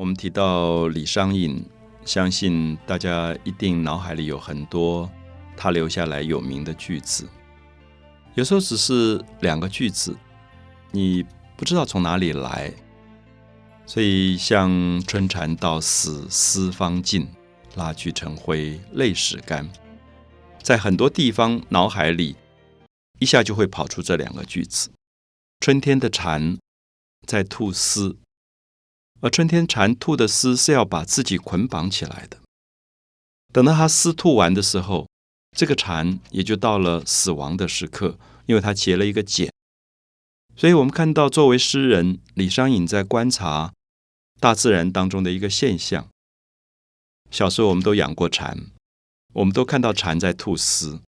我们提到李商隐，相信大家一定脑海里有很多他留下来有名的句子。有时候只是两个句子，你不知道从哪里来。所以像“春蚕到死丝方尽，蜡炬成灰泪始干”，在很多地方脑海里一下就会跑出这两个句子。春天的蝉在吐丝。而春天蚕吐的丝是要把自己捆绑起来的。等到它丝吐完的时候，这个蚕也就到了死亡的时刻，因为它结了一个茧。所以，我们看到作为诗人李商隐在观察大自然当中的一个现象。小时候我们都养过蚕，我们都看到蚕在吐丝，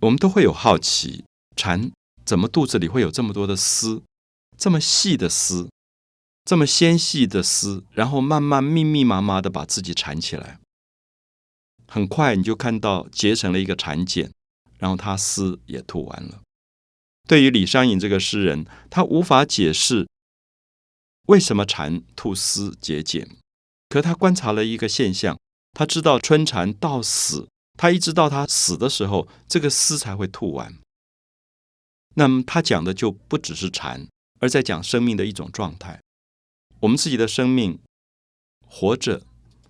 我们都会有好奇：蚕怎么肚子里会有这么多的丝，这么细的丝？这么纤细的丝，然后慢慢密密麻麻的把自己缠起来，很快你就看到结成了一个蚕茧，然后它丝也吐完了。对于李商隐这个诗人，他无法解释为什么蚕吐丝结茧，可他观察了一个现象，他知道春蚕到死，他一直到他死的时候，这个丝才会吐完。那么他讲的就不只是蚕，而在讲生命的一种状态。我们自己的生命活着，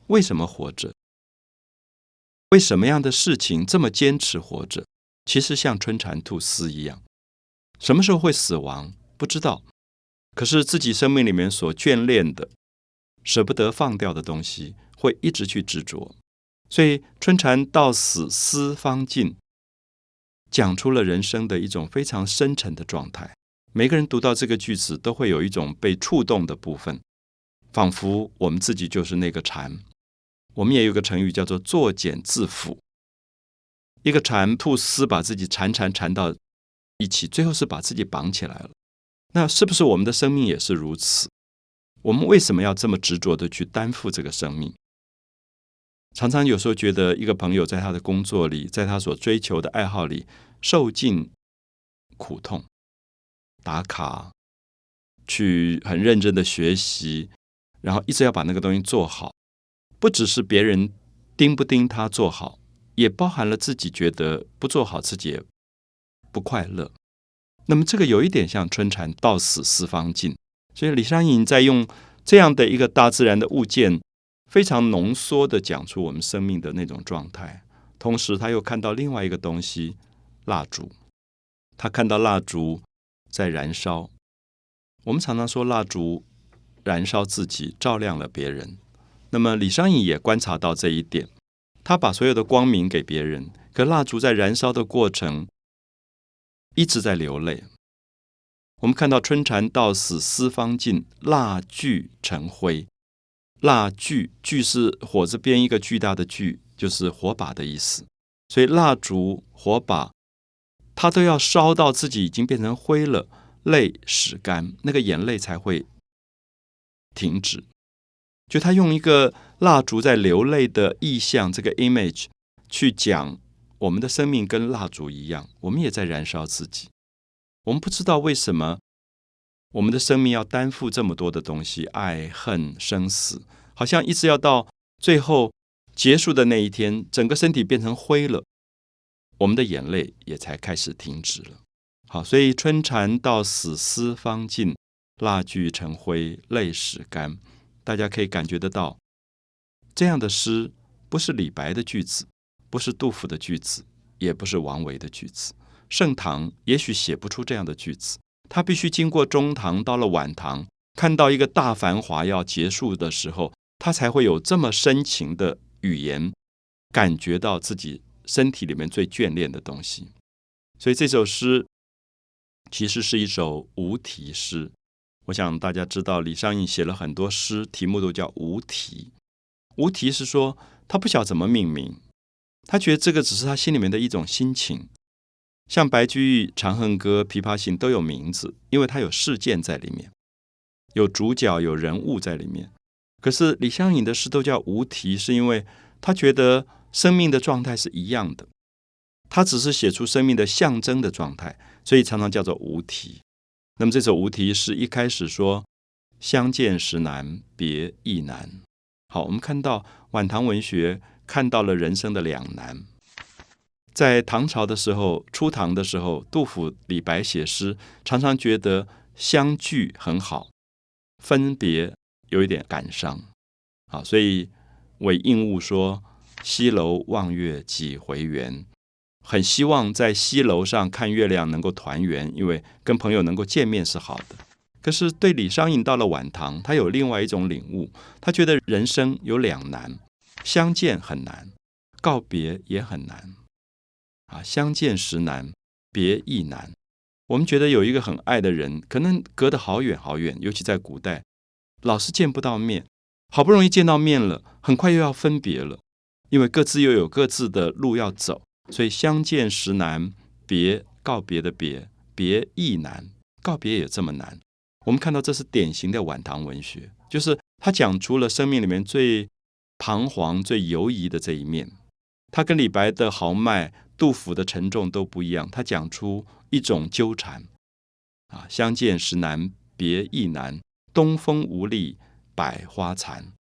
为什么活着？为什么样的事情这么坚持活着？其实像春蚕吐丝一样，什么时候会死亡不知道。可是自己生命里面所眷恋的、舍不得放掉的东西，会一直去执着。所以春蚕到死丝方尽，讲出了人生的一种非常深沉的状态。每个人读到这个句子，都会有一种被触动的部分，仿佛我们自己就是那个蝉。我们也有个成语叫做“作茧自缚”，一个蚕吐丝，把自己缠缠缠到一起，最后是把自己绑起来了。那是不是我们的生命也是如此？我们为什么要这么执着的去担负这个生命？常常有时候觉得，一个朋友在他的工作里，在他所追求的爱好里，受尽苦痛。打卡，去很认真的学习，然后一直要把那个东西做好。不只是别人盯不盯他做好，也包含了自己觉得不做好自己也不快乐。那么这个有一点像春蚕到死丝方尽。所以李商隐在用这样的一个大自然的物件，非常浓缩的讲出我们生命的那种状态。同时，他又看到另外一个东西——蜡烛。他看到蜡烛。在燃烧，我们常常说蜡烛燃烧自己，照亮了别人。那么李商隐也观察到这一点，他把所有的光明给别人，可蜡烛在燃烧的过程一直在流泪。我们看到“春蚕到死丝方尽，蜡炬成灰”。蜡炬炬是火字边一个巨大的炬，就是火把的意思。所以蜡烛火把。他都要烧到自己已经变成灰了，泪始干，那个眼泪才会停止。就他用一个蜡烛在流泪的意象，这个 image 去讲我们的生命跟蜡烛一样，我们也在燃烧自己。我们不知道为什么我们的生命要担负这么多的东西，爱恨生死，好像一直要到最后结束的那一天，整个身体变成灰了。我们的眼泪也才开始停止了。好，所以春蚕到死丝方尽，蜡炬成灰泪始干。大家可以感觉得到，这样的诗不是李白的句子，不是杜甫的句子，也不是王维的句子。盛唐也许写不出这样的句子，他必须经过中唐，到了晚唐，看到一个大繁华要结束的时候，他才会有这么深情的语言，感觉到自己。身体里面最眷恋的东西，所以这首诗其实是一首无题诗。我想大家知道，李商隐写了很多诗，题目都叫无题。无题是说他不晓怎么命名，他觉得这个只是他心里面的一种心情。像白居易《长恨歌》《琵琶行》都有名字，因为它有事件在里面，有主角、有人物在里面。可是李商隐的诗都叫无题，是因为他觉得。生命的状态是一样的，他只是写出生命的象征的状态，所以常常叫做无题。那么这首无题是一开始说相见时难，别亦难。好，我们看到晚唐文学看到了人生的两难。在唐朝的时候，初唐的时候，杜甫、李白写诗，常常觉得相聚很好，分别有一点感伤。好，所以韦应物说：“西楼望月几回圆。”很希望在西楼上看月亮能够团圆，因为跟朋友能够见面是好的。可是对李商隐到了晚唐，他有另外一种领悟，他觉得人生有两难：相见很难，告别也很难。啊，相见时难，别亦难。我们觉得有一个很爱的人，可能隔得好远好远，尤其在古代，老是见不到面。好不容易见到面了，很快又要分别了，因为各自又有各自的路要走。所以相见时难，别告别的别，别亦难，告别也这么难。我们看到这是典型的晚唐文学，就是他讲出了生命里面最彷徨、最犹疑的这一面。他跟李白的豪迈。杜甫的沉重都不一样，他讲出一种纠缠啊，相见时难，别亦难。东风无力，百花残。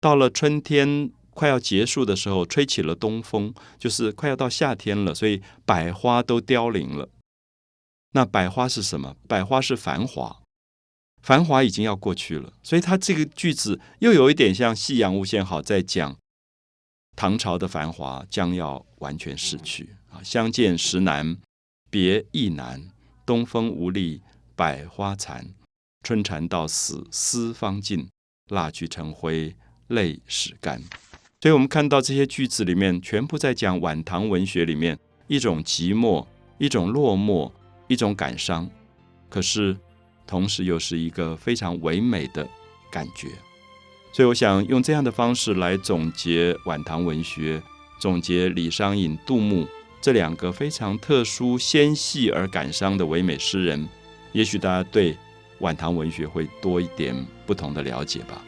到了春天快要结束的时候，吹起了东风，就是快要到夏天了，所以百花都凋零了。那百花是什么？百花是繁华，繁华已经要过去了。所以他这个句子又有一点像夕阳无限好，在讲。唐朝的繁华将要完全逝去啊！相见时难，别亦难。东风无力，百花残。春蚕到死丝方尽，蜡炬成灰泪始干。所以，我们看到这些句子里面，全部在讲晚唐文学里面一种寂寞、一种落寞、一种感伤，可是同时又是一个非常唯美的感觉。所以，我想用这样的方式来总结晚唐文学，总结李商隐、杜牧这两个非常特殊、纤细而感伤的唯美诗人，也许大家对晚唐文学会多一点不同的了解吧。